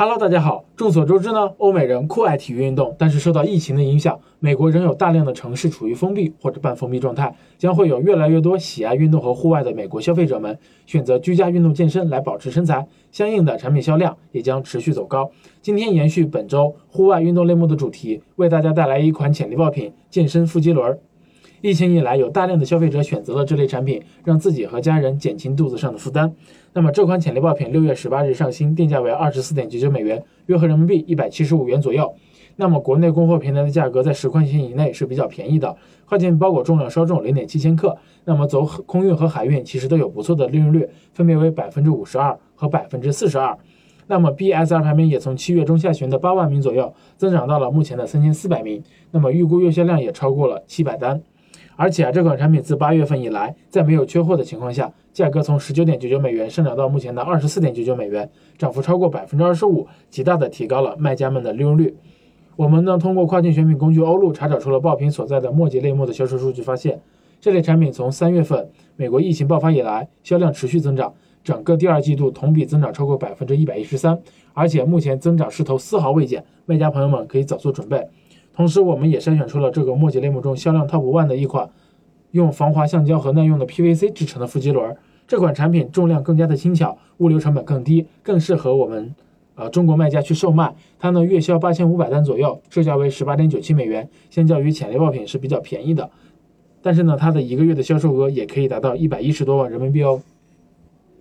Hello，大家好。众所周知呢，欧美人酷爱体育运动，但是受到疫情的影响，美国仍有大量的城市处于封闭或者半封闭状态，将会有越来越多喜爱运动和户外的美国消费者们选择居家运动健身来保持身材，相应的产品销量也将持续走高。今天延续本周户外运动类目的主题，为大家带来一款潜力爆品——健身腹肌轮。疫情以来，有大量的消费者选择了这类产品，让自己和家人减轻肚子上的负担。那么这款潜力爆品六月十八日上新，定价为二十四点九九美元，约合人民币一百七十五元左右。那么国内供货平台的价格在十块钱以内是比较便宜的。跨境包裹重量稍重，零点七千克。那么走空运和海运其实都有不错的利润率，分别为百分之五十二和百分之四十二。那么 BSR 排名也从七月中下旬的八万名左右，增长到了目前的三千四百名。那么预估月销量也超过了七百单。而且啊，这款产品自八月份以来，在没有缺货的情况下，价格从十九点九九美元上涨到目前的二十四点九九美元，涨幅超过百分之二十五，极大的提高了卖家们的利润率。我们呢，通过跨境选品工具欧路查找出了爆品所在的墨迹类目的销售数据，发现这类产品从三月份美国疫情爆发以来，销量持续增长，整个第二季度同比增长超过百分之一百一十三，而且目前增长势头丝毫未减，卖家朋友们可以早做准备。同时，我们也筛选出了这个墨迹类目中销量 TOP ONE 的一款，用防滑橡胶和耐用的 PVC 制成的腹肌轮。这款产品重量更加的轻巧，物流成本更低，更适合我们呃中国卖家去售卖。它呢月销八千五百单左右，售价为十八点九七美元，相较于潜力爆品是比较便宜的。但是呢，它的一个月的销售额也可以达到一百一十多万人民币哦。